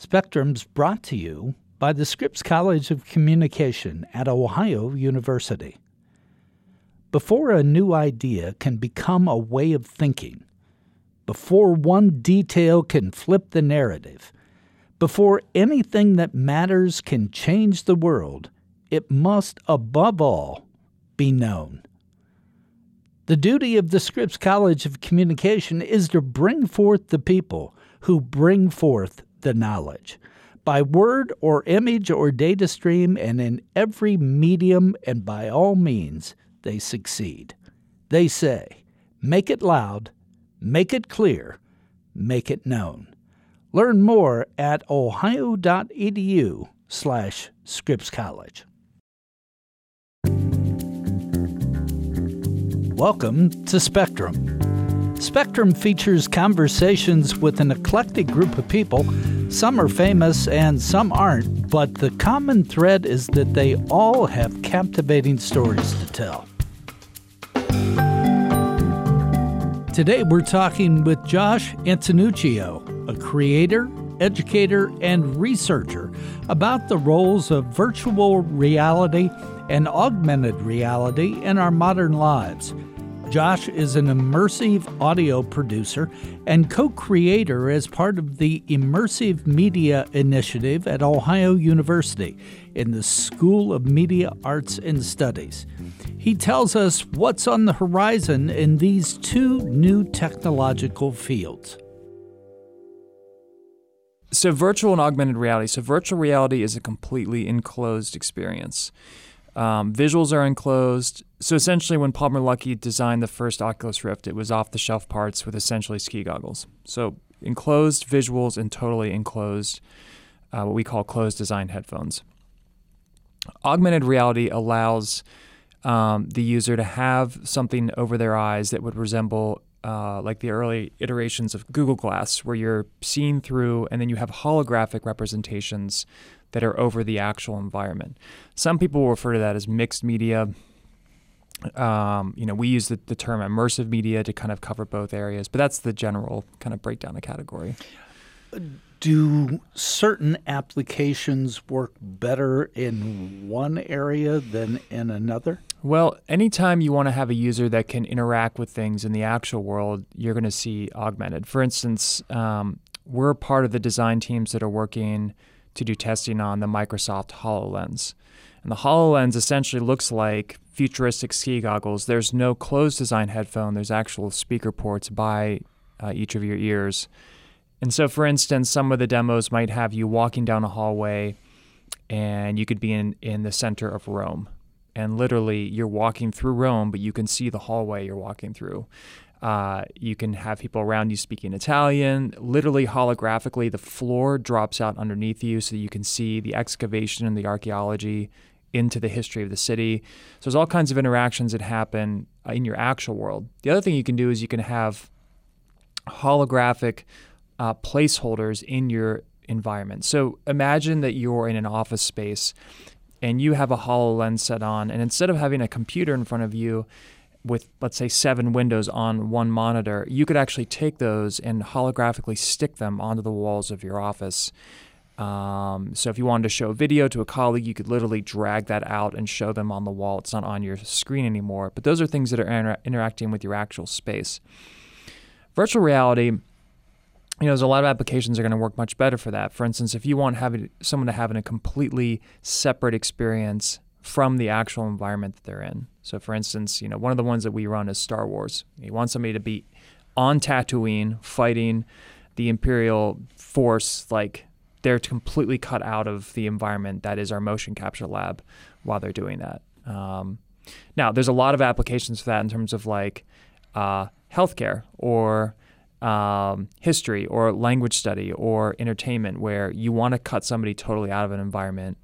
Spectrum's brought to you by the Scripps College of Communication at Ohio University. Before a new idea can become a way of thinking, before one detail can flip the narrative, before anything that matters can change the world, it must, above all, be known. The duty of the Scripps College of Communication is to bring forth the people who bring forth the knowledge by word or image or data stream and in every medium and by all means they succeed. They say, make it loud, make it clear, make it known. Learn more at ohio.edu slash Scripps College. Welcome to Spectrum. Spectrum features conversations with an eclectic group of people. Some are famous and some aren't, but the common thread is that they all have captivating stories to tell. Today we're talking with Josh Antonuccio, a creator, educator, and researcher about the roles of virtual reality and augmented reality in our modern lives. Josh is an immersive audio producer and co creator as part of the Immersive Media Initiative at Ohio University in the School of Media Arts and Studies. He tells us what's on the horizon in these two new technological fields. So, virtual and augmented reality. So, virtual reality is a completely enclosed experience. Um, visuals are enclosed. So essentially, when Palmer Luckey designed the first Oculus Rift, it was off the shelf parts with essentially ski goggles. So enclosed visuals and totally enclosed, uh, what we call closed design headphones. Augmented reality allows um, the user to have something over their eyes that would resemble uh, like the early iterations of Google Glass, where you're seeing through and then you have holographic representations that are over the actual environment. Some people refer to that as mixed media. Um, you know, we use the, the term immersive media to kind of cover both areas, but that's the general kind of breakdown of category. Do certain applications work better in one area than in another? Well, anytime you want to have a user that can interact with things in the actual world, you're going to see augmented. For instance, um, we're part of the design teams that are working to do testing on the Microsoft HoloLens. And the HoloLens essentially looks like futuristic ski goggles. There's no closed design headphone, there's actual speaker ports by uh, each of your ears. And so, for instance, some of the demos might have you walking down a hallway and you could be in, in the center of Rome. And literally, you're walking through Rome, but you can see the hallway you're walking through. Uh, you can have people around you speaking Italian. Literally, holographically, the floor drops out underneath you so that you can see the excavation and the archaeology into the history of the city. So there's all kinds of interactions that happen uh, in your actual world. The other thing you can do is you can have holographic uh, placeholders in your environment. So imagine that you're in an office space and you have a HoloLens set on, and instead of having a computer in front of you, with let's say seven windows on one monitor, you could actually take those and holographically stick them onto the walls of your office. Um, so if you wanted to show a video to a colleague, you could literally drag that out and show them on the wall. It's not on your screen anymore. But those are things that are inter- interacting with your actual space. Virtual reality, you know, there's a lot of applications that are going to work much better for that. For instance, if you want having someone to have a completely separate experience from the actual environment that they're in. So, for instance, you know, one of the ones that we run is Star Wars. You want somebody to be on Tatooine fighting the Imperial force, like they're completely cut out of the environment that is our motion capture lab while they're doing that. Um, now, there's a lot of applications for that in terms of like uh, healthcare or um, history or language study or entertainment, where you want to cut somebody totally out of an environment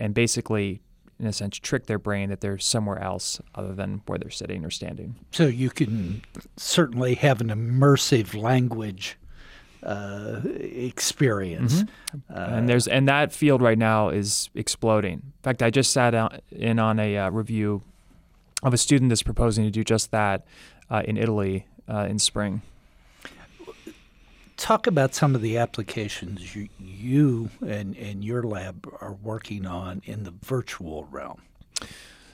and basically in a sense, trick their brain that they're somewhere else other than where they're sitting or standing. So you can certainly have an immersive language uh, experience. Mm-hmm. Uh, and there's and that field right now is exploding. In fact, I just sat in on a uh, review of a student that's proposing to do just that uh, in Italy uh, in spring talk about some of the applications you, you and, and your lab are working on in the virtual realm.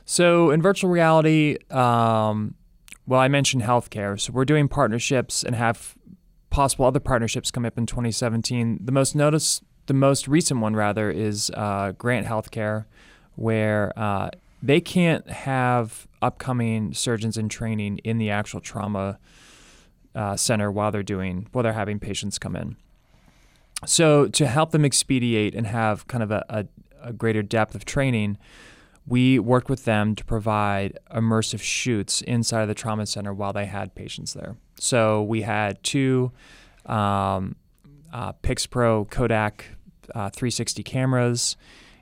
So, in virtual reality, um, well, I mentioned healthcare. So, we're doing partnerships and have possible other partnerships come up in 2017. The most notice, the most recent one rather, is uh, Grant Healthcare, where uh, they can't have upcoming surgeons in training in the actual trauma uh, center while they're doing while they're having patients come in. So to help them expedite and have kind of a, a, a greater depth of training, we worked with them to provide immersive shoots inside of the trauma center while they had patients there. So we had two um, uh, PixPro Kodak uh, 360 cameras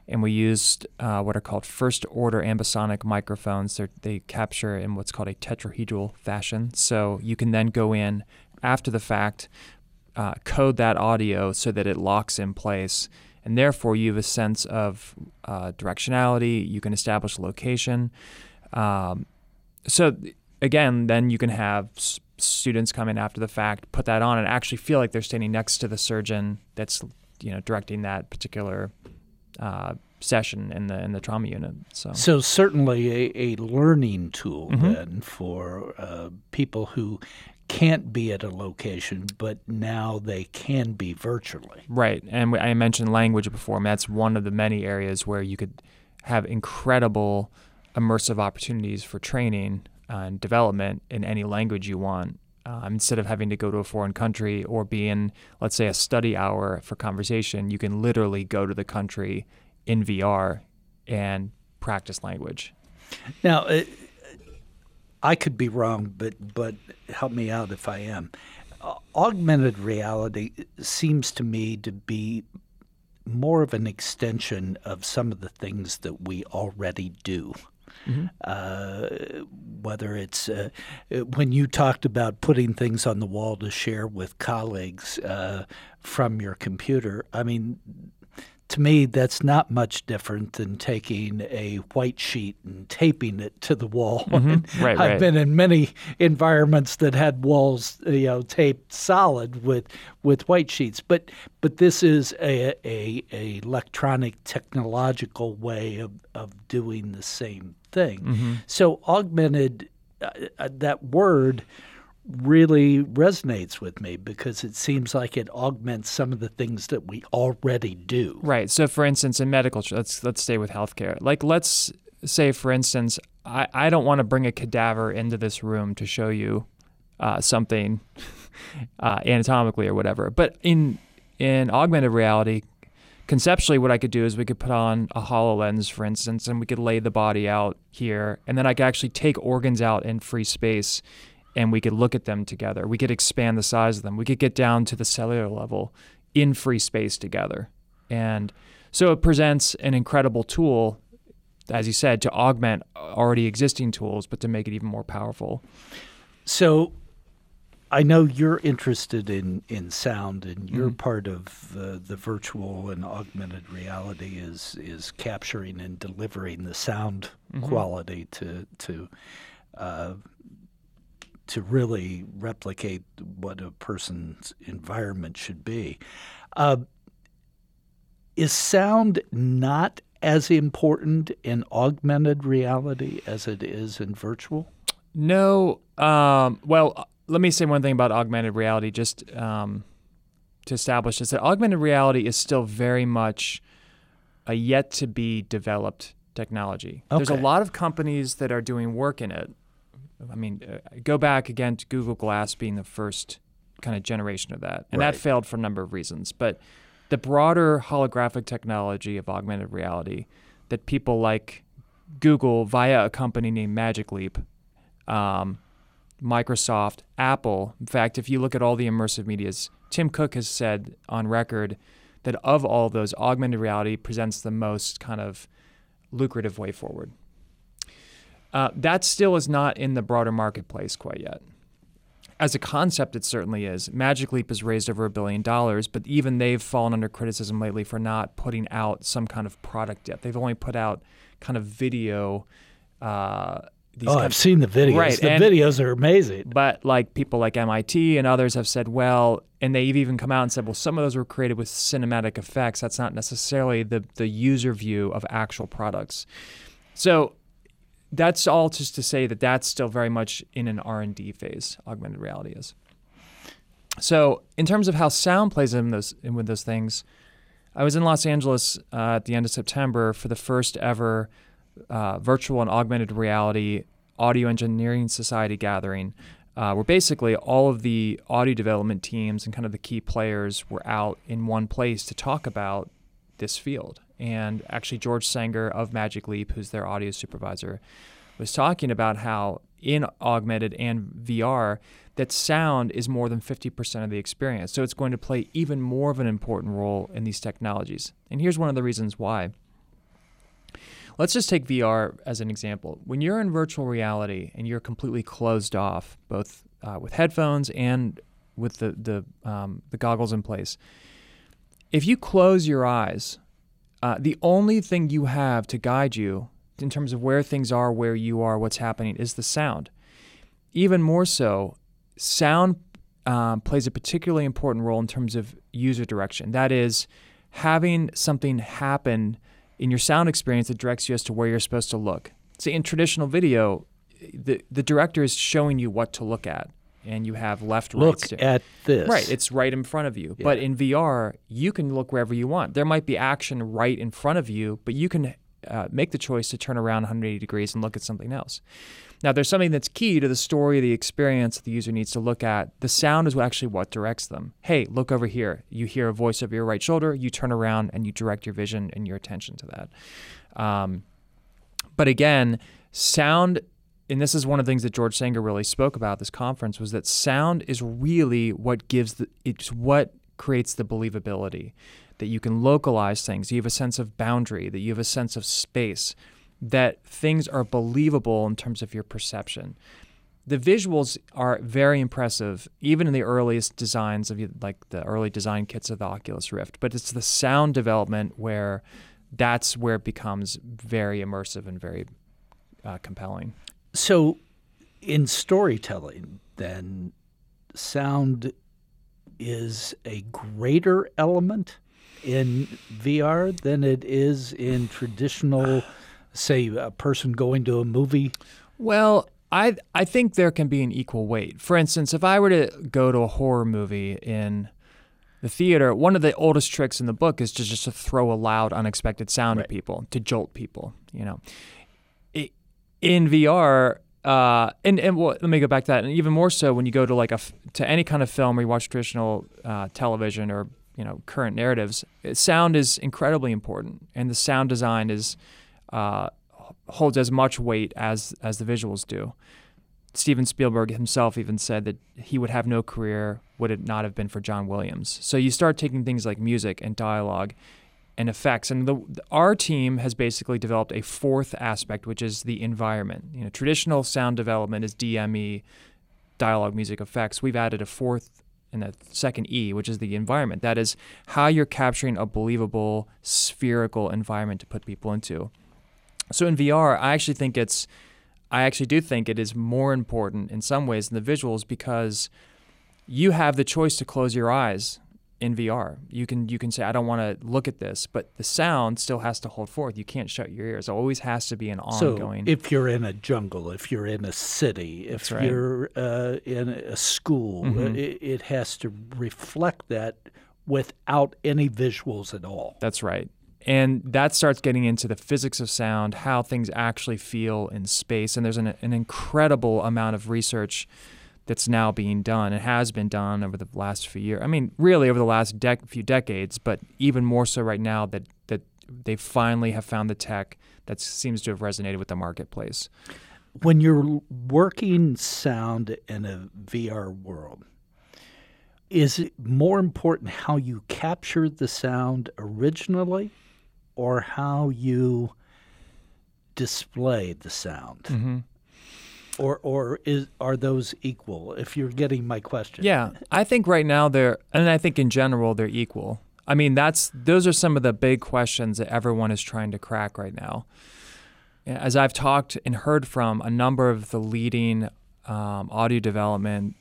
and we used uh, what are called first order ambisonic microphones. They're, they capture in what's called a tetrahedral fashion. So you can then go in after the fact, uh, code that audio so that it locks in place. And therefore, you have a sense of uh, directionality. You can establish location. Um, so, again, then you can have s- students come in after the fact, put that on, and actually feel like they're standing next to the surgeon that's you know directing that particular uh, session in the in the trauma unit. So, so certainly a, a learning tool mm-hmm. then for uh, people who can't be at a location, but now they can be virtually. Right, and I mentioned language before. And that's one of the many areas where you could have incredible immersive opportunities for training and development in any language you want. Um, instead of having to go to a foreign country or be in, let's say, a study hour for conversation, you can literally go to the country in VR and practice language. Now, uh, I could be wrong, but but help me out if I am. Uh, augmented reality seems to me to be more of an extension of some of the things that we already do. Mm-hmm. Uh, whether it's uh, when you talked about putting things on the wall to share with colleagues uh, from your computer, I mean, to me, that's not much different than taking a white sheet and taping it to the wall. Mm-hmm. Right, I've right. been in many environments that had walls, you know, taped solid with with white sheets. But but this is a a, a electronic technological way of, of doing the same thing. Mm-hmm. So augmented, uh, uh, that word really resonates with me because it seems like it augments some of the things that we already do. Right. So, for instance, in medical, let's let's stay with healthcare. Like, let's say, for instance, I, I don't want to bring a cadaver into this room to show you uh, something uh, anatomically or whatever. But in in augmented reality, conceptually, what I could do is we could put on a HoloLens, for instance, and we could lay the body out here, and then I could actually take organs out in free space and we could look at them together. We could expand the size of them. We could get down to the cellular level in free space together. And so it presents an incredible tool, as you said, to augment already existing tools, but to make it even more powerful. So I know you're interested in, in sound, and you're mm-hmm. part of uh, the virtual and augmented reality is is capturing and delivering the sound mm-hmm. quality to to uh, to really replicate what a person's environment should be. Uh, is sound not as important in augmented reality as it is in virtual? No. Um, well, let me say one thing about augmented reality just um, to establish this that augmented reality is still very much a yet to be developed technology. Okay. There's a lot of companies that are doing work in it I mean, uh, go back again to Google Glass being the first kind of generation of that, and right. that failed for a number of reasons. But the broader holographic technology of augmented reality that people like Google via a company named Magic Leap, um, Microsoft, Apple. In fact, if you look at all the immersive medias, Tim Cook has said on record that of all those, augmented reality presents the most kind of lucrative way forward. Uh, that still is not in the broader marketplace quite yet. As a concept, it certainly is. Magic Leap has raised over a billion dollars, but even they've fallen under criticism lately for not putting out some kind of product yet. They've only put out kind of video uh, these oh, I've seen the videos. Right, The and- videos are amazing. but like people like MIT and others have said, well, and they've even come out and said, well, some of those were created with cinematic effects. That's not necessarily the the user view of actual products. So that's all just to say that that's still very much in an R&D phase. Augmented reality is. So in terms of how sound plays in those in with those things, I was in Los Angeles uh, at the end of September for the first ever uh, virtual and augmented reality audio engineering society gathering, uh, where basically all of the audio development teams and kind of the key players were out in one place to talk about this field. And actually, George Sanger of Magic Leap, who's their audio supervisor, was talking about how in augmented and VR, that sound is more than 50% of the experience. So it's going to play even more of an important role in these technologies. And here's one of the reasons why. Let's just take VR as an example. When you're in virtual reality and you're completely closed off, both uh, with headphones and with the the, um, the goggles in place, if you close your eyes, uh, the only thing you have to guide you in terms of where things are, where you are, what's happening, is the sound. Even more so, sound um, plays a particularly important role in terms of user direction. That is, having something happen in your sound experience that directs you as to where you're supposed to look. See, in traditional video, the the director is showing you what to look at, and you have left, right, Look at this. Right, it's right in front of you. But in VR, you can look wherever you want. There might be action right in front of you, but you can uh, make the choice to turn around 180 degrees and look at something else. Now, there's something that's key to the story, the experience that the user needs to look at. The sound is actually what directs them. Hey, look over here. You hear a voice over your right shoulder. You turn around and you direct your vision and your attention to that. Um, but again, sound, and this is one of the things that George Sanger really spoke about this conference, was that sound is really what gives the, it's what creates the believability. That you can localize things, you have a sense of boundary, that you have a sense of space, that things are believable in terms of your perception. The visuals are very impressive, even in the earliest designs of like the early design kits of the Oculus Rift. But it's the sound development where that's where it becomes very immersive and very uh, compelling. So, in storytelling, then sound is a greater element in VR than it is in traditional, say, a person going to a movie. Well, I I think there can be an equal weight. For instance, if I were to go to a horror movie in the theater, one of the oldest tricks in the book is to just to throw a loud, unexpected sound Right. at people to jolt people. You know, I- in VR. Uh, and and well, let me go back to that. And even more so when you go to like a to any kind of film or you watch traditional uh, television or you know current narratives, sound is incredibly important, and the sound design is uh, holds as much weight as as the visuals do. Steven Spielberg himself even said that he would have no career would it not have been for John Williams. So you start taking things like music and dialogue and effects, and the, our team has basically developed a fourth aspect, which is the environment. You know, traditional sound development is DME, dialogue, music, effects. We've added a fourth and a second E, which is the environment. That is how you're capturing a believable spherical environment to put people into. So in VR, I actually think it's, I actually do think it is more important in some ways than the visuals because you have the choice to close your eyes in VR. You can you can say I don't want to look at this, but the sound still has to hold forth. You can't shut your ears. It always has to be an ongoing. So, if you're in a jungle, if you're in a city, if right. you're uh, in a school, Mhm. uh, it, it has to reflect that without any visuals at all. That's right. And that starts getting into the physics of sound, how things actually feel in space. And there's an, an incredible amount of research that's now being done. It has been done over the last few years. I mean, really over the last few decades, but even more so right now that, that they finally have found the tech that seems to have resonated with the marketplace. When you're working sound in a VR world, is it more important how you capture the sound originally or how you display the sound? Mm-hmm. Or, or is, are those equal, if you're getting my question? Yeah, I think right now they're, and I think in general they're equal. I mean, that's those are some of the big questions that everyone is trying to crack right now. as I've talked and heard from a number of the leading um, audio development,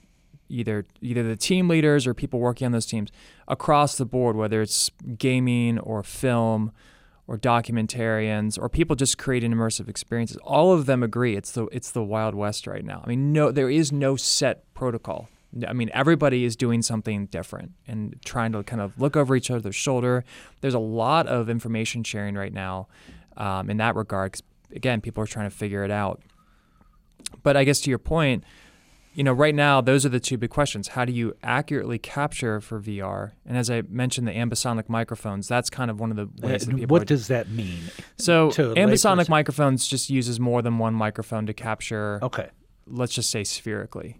either either the team leaders or people working on those teams across the board, whether it's gaming or film or documentarians or people just creating immersive experiences, all of them agree it's the it's the wild west right now. I mean, no, there is no set protocol. I mean, everybody is doing something different and trying to kind of look over each other's shoulder. There's a lot of information sharing right now um, in that regard. Again, people are trying to figure it out. But I guess to your point, you know, right now those are the two big questions. How do you accurately capture for VR? And as I mentioned, the ambisonic microphones. That's kind of one of the uh, ways that people. What does that mean? So ambisonic microphones just uses more than one microphone to capture. Okay. Let's just say spherically.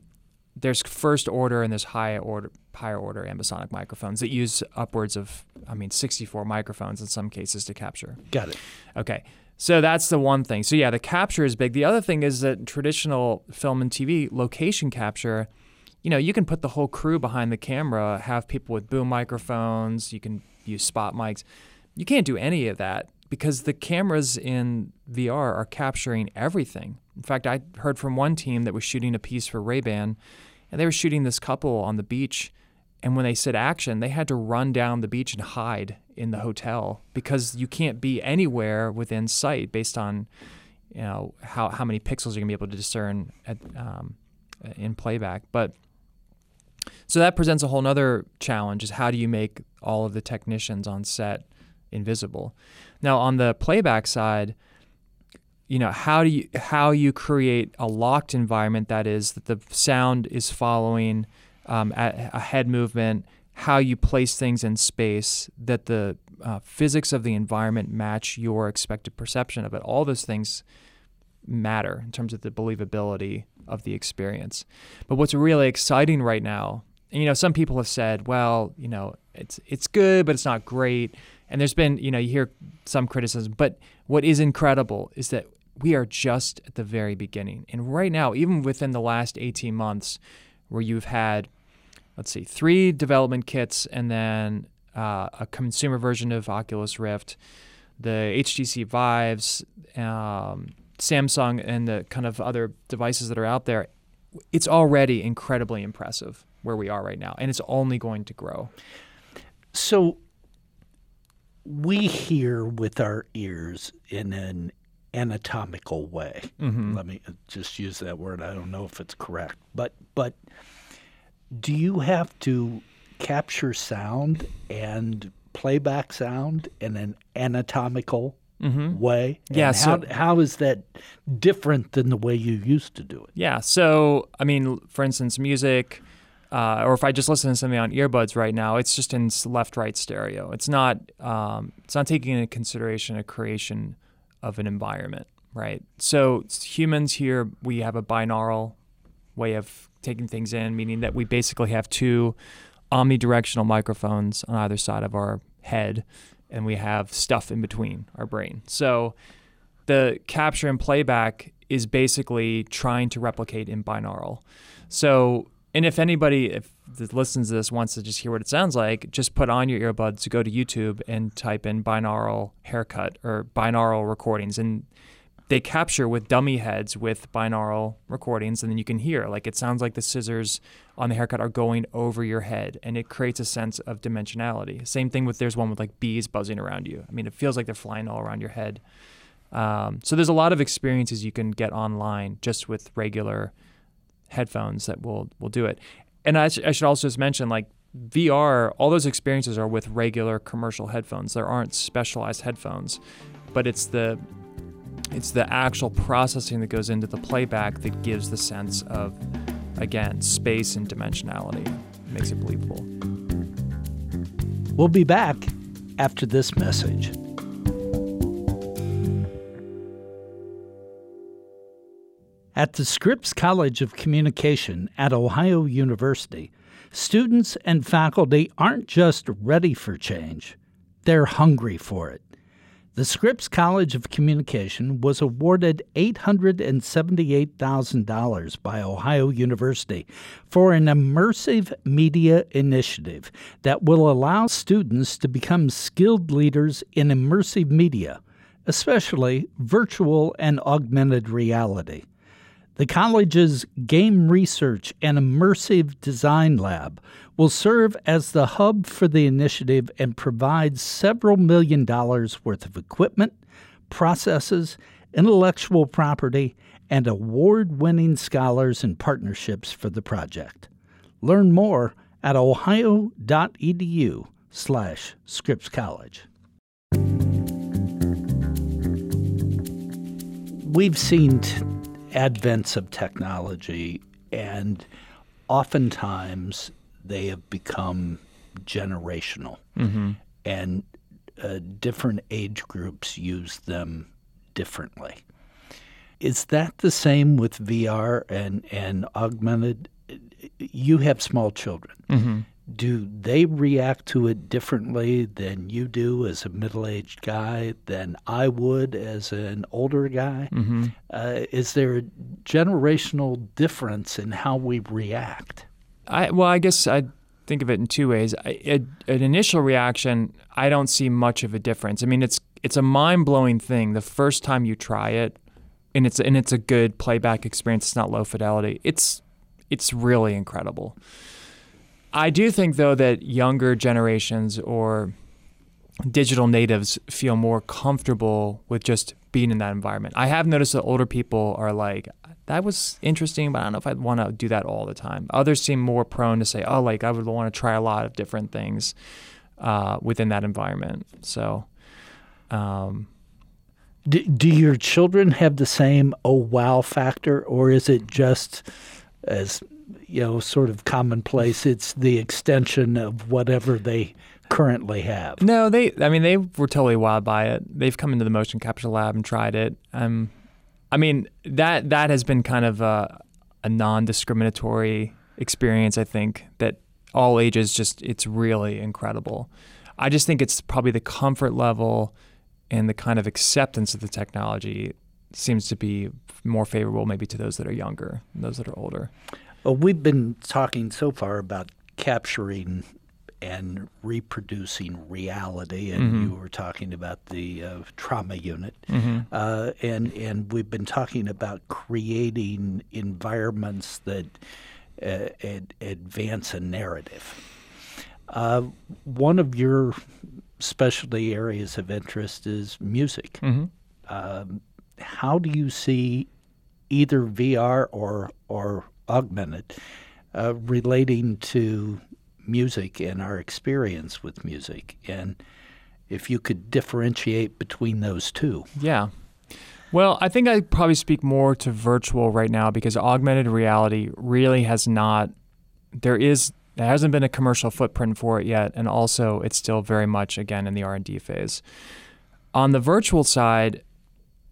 There's first order and there's high order, higher order ambisonic microphones that use upwards of, I mean, 64 microphones in some cases to capture. Got it. Okay. So that's the one thing. So yeah, the capture is big. The other thing is that traditional film and TV location capture, you know, you can put the whole crew behind the camera, have people with boom microphones, you can use spot mics. You can't do any of that because the cameras in VR are capturing everything. In fact, I heard from one team that was shooting a piece for Ray-Ban and they were shooting this couple on the beach and when they said action, they had to run down the beach and hide in the hotel because you can't be anywhere within sight based on you know how, how many pixels you're gonna be able to discern at, um, in playback. But so that presents a whole nother challenge: is how do you make all of the technicians on set invisible? Now on the playback side, you know how do you how you create a locked environment that is that the sound is following um, a, a head movement how you place things in space, that the uh, physics of the environment match your expected perception of it. All those things matter in terms of the believability of the experience. But what's really exciting right now, and, you know, some people have said, well, you know, it's it's good, but it's not great. And there's been, you know, you hear some criticism, but what is incredible is that we are just at the very beginning. And right now, even within the last 18 months, where you've had let's see, three development kits and then uh, a consumer version of Oculus Rift, the HTC Vives, um, Samsung, and the kind of other devices that are out there. It's already incredibly impressive where we are right now, and it's only going to grow. So we hear with our ears in an anatomical way. Mm-hmm. Let me just use that word. I don't know if it's correct, but but do you have to capture sound and playback sound in an anatomical mm-hmm. way? And yeah. How, how is that different than the way you used to do it? Yeah. So, I mean, for instance, music. Uh, or if I just listen to something on earbuds right now, it's just in left-right stereo. It's not um, it's not taking into consideration a creation of an environment, right? So humans here, we have a binaural way of taking things in, meaning that we basically have two omnidirectional microphones on either side of our head, and we have stuff in between our brain. So the capture and playback is basically trying to replicate in binaural. So, and if anybody if listens to this wants to just hear what it sounds like, just put on your earbuds, go to YouTube, and type in binaural haircut or binaural recordings, and they capture with dummy heads with binaural recordings and then you can hear like it sounds like the scissors on the haircut are going over your head and it creates a sense of dimensionality. Same thing with there's one with like bees buzzing around you. I mean it feels like they're flying all around your head. Um, so there's a lot of experiences you can get online just with regular headphones that will will do it. And I, sh- I should also just mention like VR, all those experiences are with regular commercial headphones. There aren't specialized headphones, but it's the it's the actual processing that goes into the playback that gives the sense of, again, space and dimensionality. It makes it believable. We'll be back after this message. At the Scripps College of Communication at Ohio University, students and faculty aren't just ready for change, they're hungry for it. The Scripps College of Communication was awarded $878,000 by Ohio University for an immersive media initiative that will allow students to become skilled leaders in immersive media, especially virtual and augmented reality. The college's Game Research and Immersive Design Lab will serve as the hub for the initiative and provide several million dollars worth of equipment, processes, intellectual property, and award winning scholars and partnerships for the project. Learn more at ohio.edu slash Scripps College. We've seen t- advents of technology, and oftentimes they have become generational, Mm-hmm. and uh, different age groups use them differently. Is that the same with VR and, and augmented? You have small children. Mm-hmm. Do they react to it differently than you do as a middle aged guy, than I would as an older guy? Mm-hmm. Uh, is there a generational difference in how we react? I well, I guess I think of it in two ways. I, a, an initial reaction, I don't see much of a difference. I mean, it's it's a mind blowing thing the first time you try it, and it's and it's a good playback experience. It's not low fidelity. It's it's really incredible. I do think though that younger generations or digital natives feel more comfortable with just being in that environment. I have noticed that older people are like, that was interesting, but I don't know if I'd want to do that all the time. Others seem more prone to say, oh, like I would want to try a lot of different things uh, within that environment. So, um, Do, do your children have the same oh wow factor, or is it just as you know, sort of commonplace? It's the extension of whatever they currently have. no, they, I mean, they were totally wild by it. They've come into the motion capture lab and tried it. Um, I mean, that that has been kind of a, a non-discriminatory experience. I think that all ages just it's really incredible. I just think it's probably the comfort level and the kind of acceptance of the technology seems to be more favorable maybe to those that are younger, than those that are older. Well, we've been talking so far about capturing and reproducing reality, and Mhm. you were talking about the uh, trauma unit, Mm-hmm. uh, and and we've been talking about creating environments that uh, ad- advance a narrative. Uh, one of your specialty areas of interest is music. Mm-hmm. Um, how do you see either VR or or augmented uh, relating to music and our experience with music? And if you could differentiate between those two. Yeah. Well, I think I probably speak more to virtual right now because augmented reality really has not there is there hasn't been a commercial footprint for it yet and also it's still very much again in the R&D phase. On the virtual side,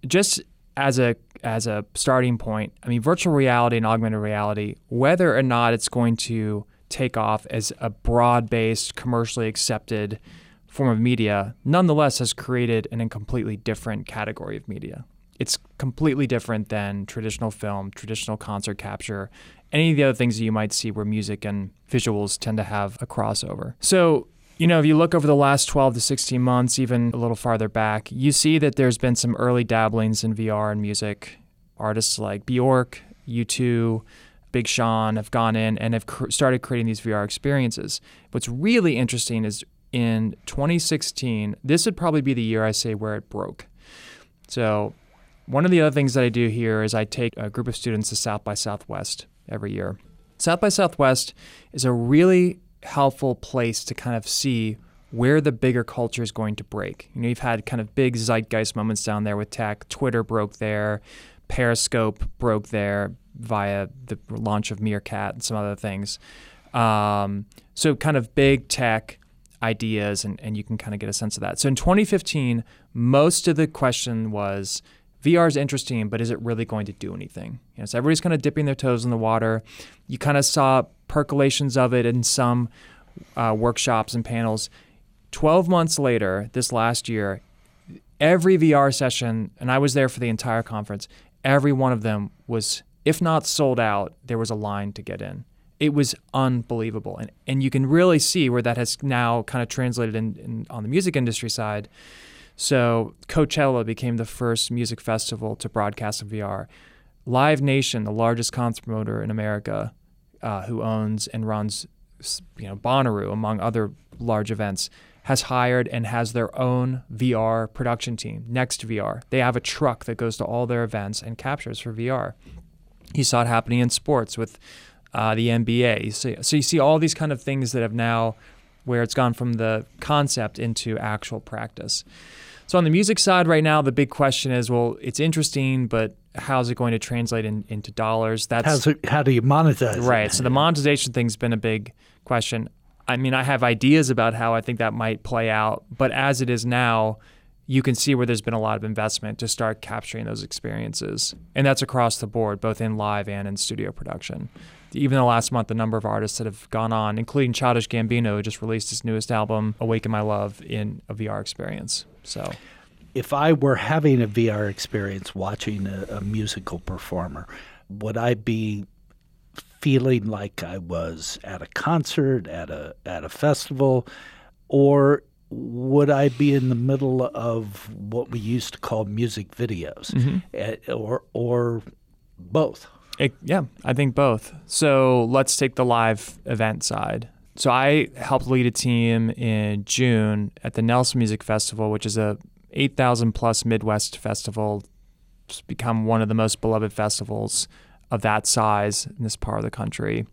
just as a as a starting point, I mean virtual reality and augmented reality, whether or not it's going to take off as a broad-based commercially accepted form of media, nonetheless has created an, a completely different category of media. It's completely different than traditional film, traditional concert capture, any of the other things that you might see where music and visuals tend to have a crossover. So, you know, if you look over the last 12 to 16 months, even a little farther back, you see that there's been some early dabblings in VR and music. Artists like Bjork, U2, Big Sean have gone in and have cr- started creating these VR experiences. What's really interesting is in 2016, this would probably be the year I say where it broke. So, one of the other things that I do here is I take a group of students to South by Southwest every year. South by Southwest is a really helpful place to kind of see where the bigger culture is going to break. You know, you've had kind of big zeitgeist moments down there with tech. Twitter broke there, Periscope broke there via the launch of Meerkat and some other things. Um, so, kind of big tech ideas, and, and you can kind of get a sense of that. So, in 2015, most of the question was VR is interesting, but is it really going to do anything? You know, so everybody's kind of dipping their toes in the water. You kind of saw percolations of it in some uh, workshops and panels. 12 months later, this last year, every VR session, and I was there for the entire conference, every one of them was, if not sold out, there was a line to get in. It was unbelievable. And, and you can really see where that has now kind of translated in, in on the music industry side. So Coachella became the first music festival to broadcast in VR. Live Nation, the largest concert promoter in America, uh, who owns and runs, you know, Bonnaroo among other large events, has hired and has their own VR production team, Next VR. They have a truck that goes to all their events and captures for VR. You saw it happening in sports with uh, the NBA. So you see all these kind of things that have now, where it's gone from the concept into actual practice. So on the music side right now, the big question is, well, it's interesting, but how's it going to translate in, into dollars? That's it, how do you monetize? Right. It? So the monetization thing's been a big question. I mean, I have ideas about how I think that might play out, but as it is now, you can see where there's been a lot of investment to start capturing those experiences. And that's across the board, both in live and in studio production. Even the last month, the number of artists that have gone on, including Childish Gambino, who just released his newest album, Awaken My Love, in a VR experience. So, if I were having a VR experience watching a, a musical performer, would I be feeling like I was at a concert, at a at a festival, or would I be in the middle of what we used to call music videos, mm-hmm. or or both? It, yeah, I think both. So let's take the live event side. So I helped lead a team in June at the Nelson Music Festival, which is a 8,000 plus Midwest festival. It's become one of the most beloved festivals of that size in this part of the country.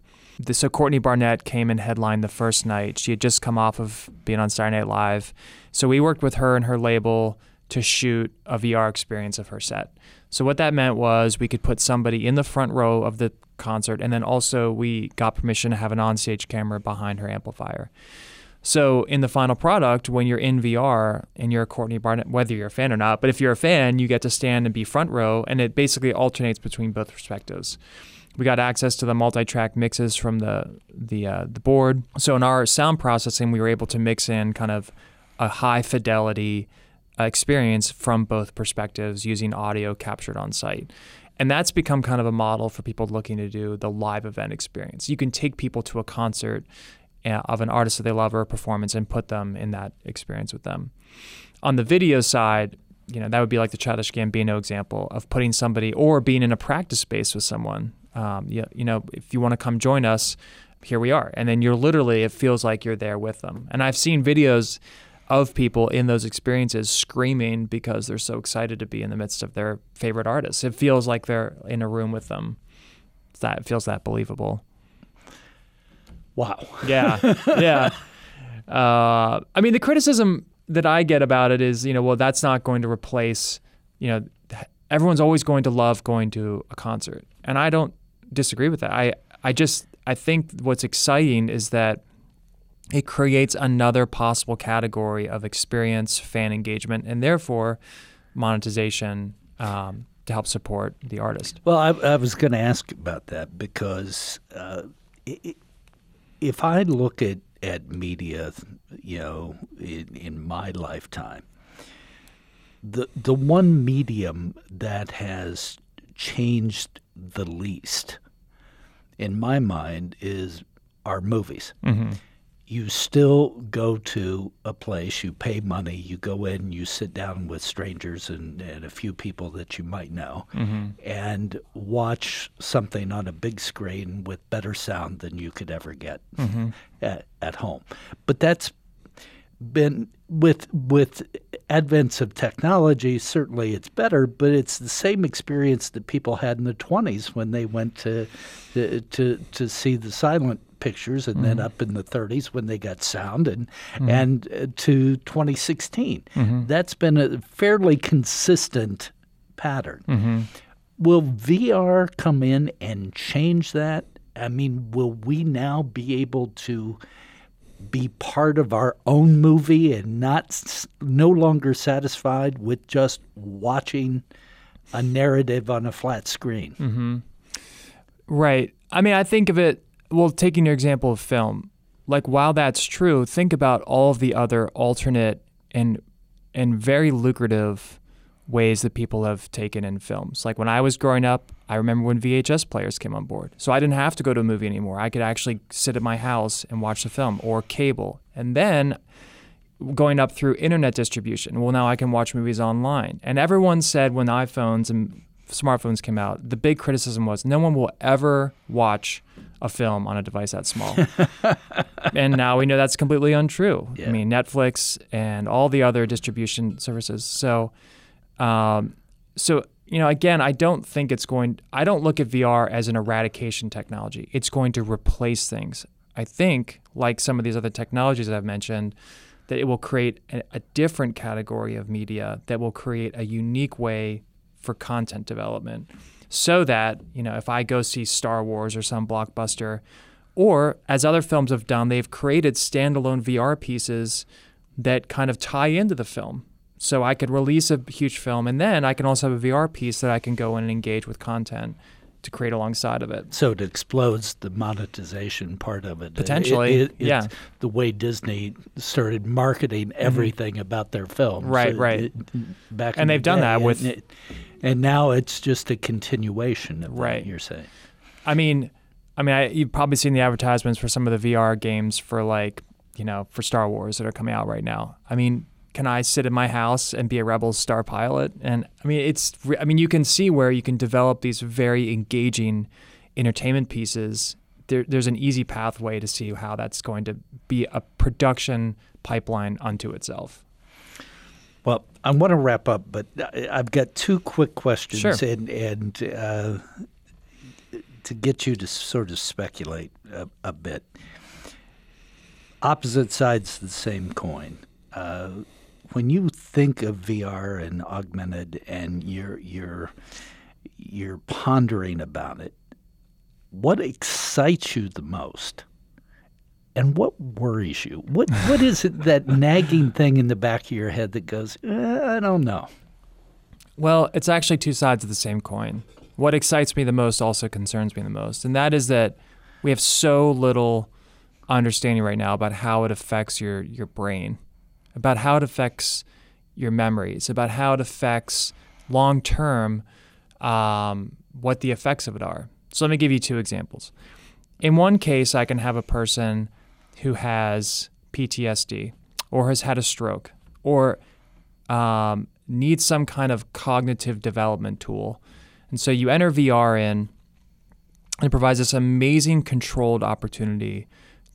So Courtney Barnett came and headlined the first night. She had just come off of being on Saturday Night Live. So we worked with her and her label to shoot a VR experience of her set. So what that meant was we could put somebody in the front row of the concert, and then also we got permission to have an onstage camera behind her amplifier. So in the final product, when you're in VR and you're a Courtney Barnett, whether you're a fan or not, but if you're a fan, you get to stand and be front row, and it basically alternates between both perspectives. We got access to the multi-track mixes from the the uh, the board. So in our sound processing, we were able to mix in kind of a high fidelity uh, experience from both perspectives using audio captured on site. And that's become kind of a model for people looking to do the live event experience. You can take people to a concert of an artist that they love or a performance and put them in that experience with them. On the video side, you know, that would be like the Childish Gambino example of putting somebody or being in a practice space with someone. Um, you, you know, if you want to come join us, here we are. And then you're literally, it feels like you're there with them. And I've seen videos of people in those experiences screaming because they're so excited to be in the midst of their favorite artists. It feels like they're in a room with them. that it feels that believable. Wow. Yeah. Yeah. uh, I mean, the criticism that I get about it is, you know, well, that's not going to replace, you know, everyone's always going to love going to a concert. And I don't disagree with that. I, I just, I think what's exciting is that it creates another possible category of experience, fan engagement, and therefore monetization um, to help support the artist. Well, I, I was going to ask about that because uh, it, if I look at, at media, you know, in, in my lifetime, the the one medium that has changed the least, in my mind, is our movies. Mm-hmm you still go to a place, you pay money, you go in, you sit down with strangers and, and a few people that you might know, mm-hmm. and watch something on a big screen with better sound than you could ever get mm-hmm. at, at home. But that's been with with advents of technology certainly it's better but it's the same experience that people had in the 20s when they went to to to, to see the silent pictures, and mm-hmm. then up in the 30s when they got sound, and mm-hmm. and uh, to 2016. Mm-hmm. That's been a fairly consistent pattern. Mm-hmm. Will VR come in and change that? I mean, will we now be able to be part of our own movie and not no longer satisfied with just watching a narrative on a flat screen? Mm-hmm. Right. I mean, I think of it well, taking your example of film, like while that's true, think about all of the other alternate and and very lucrative ways that people have taken in films. Like when I was growing up, I remember when VHS players came on board. So I didn't have to go to a movie anymore. I could actually sit at my house and watch the film or cable. And then going up through internet distribution. Well, now I can watch movies online. And everyone said when iPhones and smartphones came out, the big criticism was no one will ever watch a film on a device that small. and now we know that's completely untrue. Yeah. I mean, Netflix and all the other distribution services. So, um, so you know, again, I don't think it's going. I don't look at VR as an eradication technology. It's going to replace things. I think, like some of these other technologies that I've mentioned, that it will create a, a different category of media that will create a unique way for content development so that, you know, if I go see Star Wars or some blockbuster, or as other films have done, they've created standalone VR pieces that kind of tie into the film. So I could release a huge film and then I can also have a VR piece that I can go in and engage with content to create alongside of it. So it explodes the monetization part of it. Potentially, it, it, yeah. The way Disney started marketing mm-hmm. everything mm-hmm. about their films. Right, so right. It, back and they've the done that with, and, and, now it's just a continuation of right. what you're saying. I mean, I mean, I, you've probably seen the advertisements for some of the VR games for like, you know, for Star Wars that are coming out right now. I mean, can I sit in my house and be a Rebels star pilot? And I mean, it's I mean, you can see where you can develop these very engaging entertainment pieces. There, there's an easy pathway to see how that's going to be a production pipeline unto itself. Well, I want to wrap up, but I've got two quick questions, sure. and and uh, to get you to sort of speculate a, a bit. Opposite sides of the same coin. Uh, when you think of VR and augmented and you're you're you're pondering about it, what excites you the most? And what worries you? What what is it that nagging thing in the back of your head that goes, eh, I don't know? Well, it's actually two sides of the same coin. What excites me the most also concerns me the most, and that is that we have so little understanding right now about how it affects your your brain about how it affects your memories, about how it affects long term um, what the effects of it are. So let me give you two examples. In one case, I can have a person who has PTSD or has had a stroke or um, needs some kind of cognitive development tool. And so you enter VR in, and it provides this amazing controlled opportunity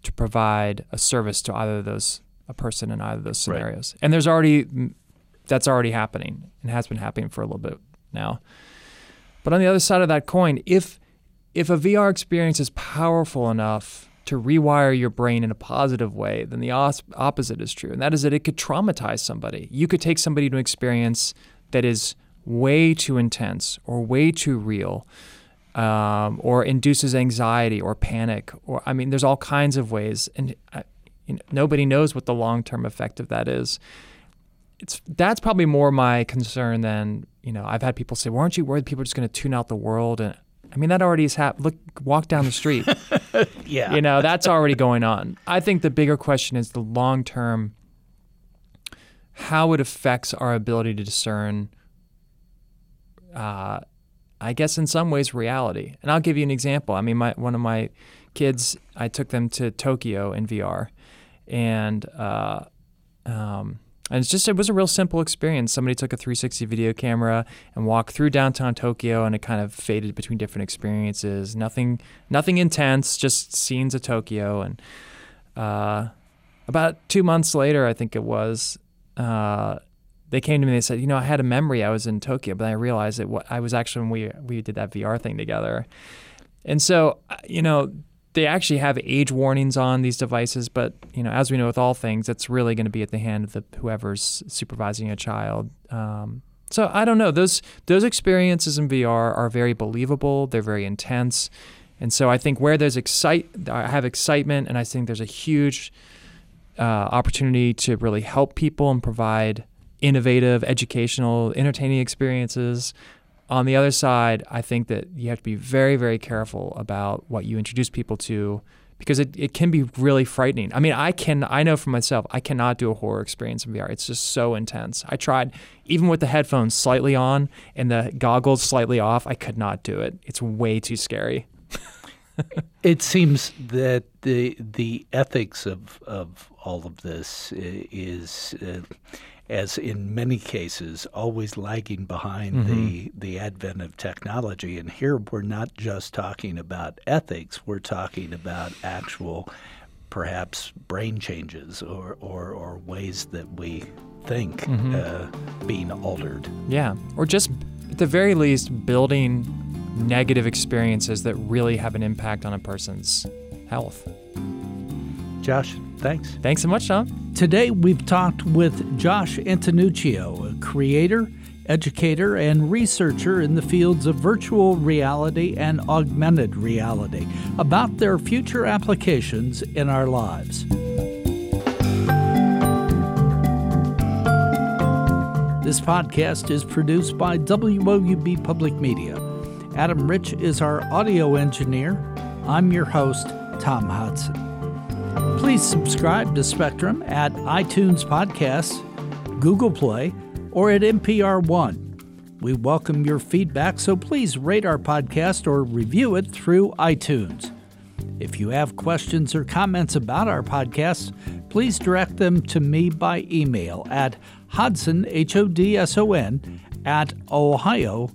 to provide a service to either of those a person in either of those scenarios. Right. And there's already that's already happening and has been happening for a little bit now. But on the other side of that coin, if if a VR experience is powerful enough to rewire your brain in a positive way, then the os- opposite is true. And that is that it could traumatize somebody. You could take somebody to an experience that is way too intense or way too real. Um, or induces anxiety or panic, or I mean, there's all kinds of ways. And I, you know, nobody knows what the long term effect of that is. It's that's probably more my concern than you know. I've had people say, "Well, aren't you worried people are just going to tune out the world?" And I mean, that already has happened. Look, walk down the street. yeah, you know that's already going on. I think the bigger question is the long term. How it affects our ability to discern. Uh, I guess in some ways reality. And I'll give you an example. I mean, my one of my kids, I took them to Tokyo in VR, and uh, um, and it's just it was a real simple experience. Somebody took a 360 video camera and walked through downtown Tokyo, and it kind of faded between different experiences. Nothing nothing intense, just scenes of Tokyo. And uh, about two months later, I think it was. Uh, they came to me and they said, you know, I had a memory I was in Tokyo, but I realized that I was actually when we we did that VR thing together. And so, uh, you know, they actually have age warnings on these devices, but you know, as we know with all things, it's really going to be at the hand of the whoever's supervising a child. Um, so I don't know. Those those experiences in VR are very believable. They're very intense, and so I think where there's excite, I have excitement, and I think there's a huge uh, opportunity to really help people and provide innovative, educational, entertaining experiences. On the other side, I think that you have to be very, very careful about what you introduce people to because it, it can be really frightening. I mean, I can I know for myself, I cannot do a horror experience in VR. It's just so intense. I tried even with the headphones slightly on and the goggles slightly off, I could not do it. It's way too scary. it seems that the the ethics of of all of this is. Uh, as in many cases, always lagging behind mm-hmm. the, the advent of technology. And here we're not just talking about ethics, we're talking about actual, perhaps, brain changes or, or, or ways that we think mm-hmm. uh, being altered. Yeah, or just at the very least, building negative experiences that really have an impact on a person's health. Josh, thanks. Thanks so much, Tom. Today we've talked with Josh Antonuccio, a creator, educator, and researcher in the fields of virtual reality and augmented reality about their future applications in our lives. This podcast is produced by WOUB Public Media. Adam Rich is our audio engineer. I'm your host, Tom Hodson. Please subscribe to Spectrum at iTunes Podcasts, Google Play, or at NPR One. We welcome your feedback, so please rate our podcast or review it through iTunes. If you have questions or comments about our podcast, please direct them to me by email at Hodson, H O D S O N, at ohio.edu.